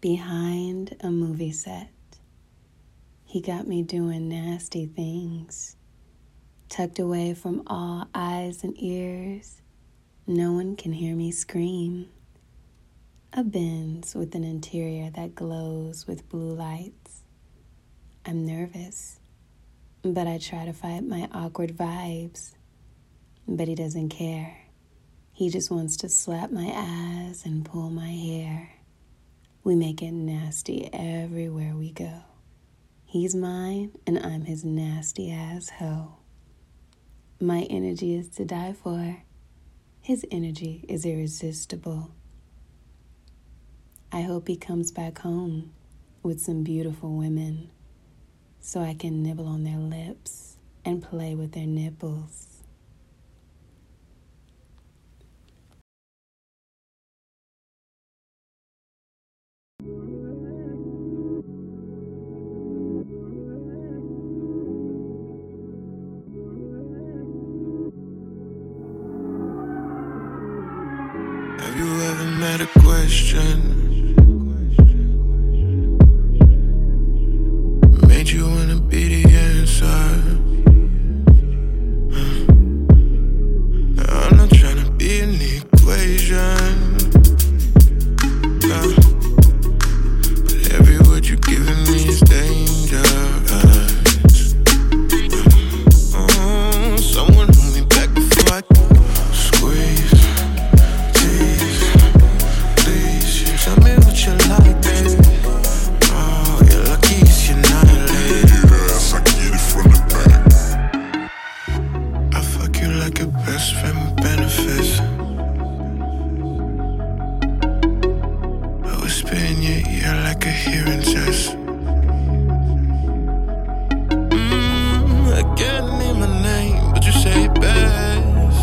behind a movie set. He got me doing nasty things, tucked away from all eyes and ears. No one can hear me scream. A Benz with an interior that glows with blue lights. I'm nervous, but I try to fight my awkward vibes. But he doesn't care. He just wants to slap my ass and pull my hair. We make it nasty everywhere we go. He's mine, and I'm his nasty ass hoe. My energy is to die for. His energy is irresistible. I hope he comes back home with some beautiful women so I can nibble on their lips and play with their nipples. You ever met a question? like a hearing test. Mm, I can't name my name, but you say it best.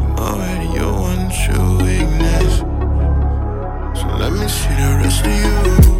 I'm already your one true weakness. So let me see the rest of you.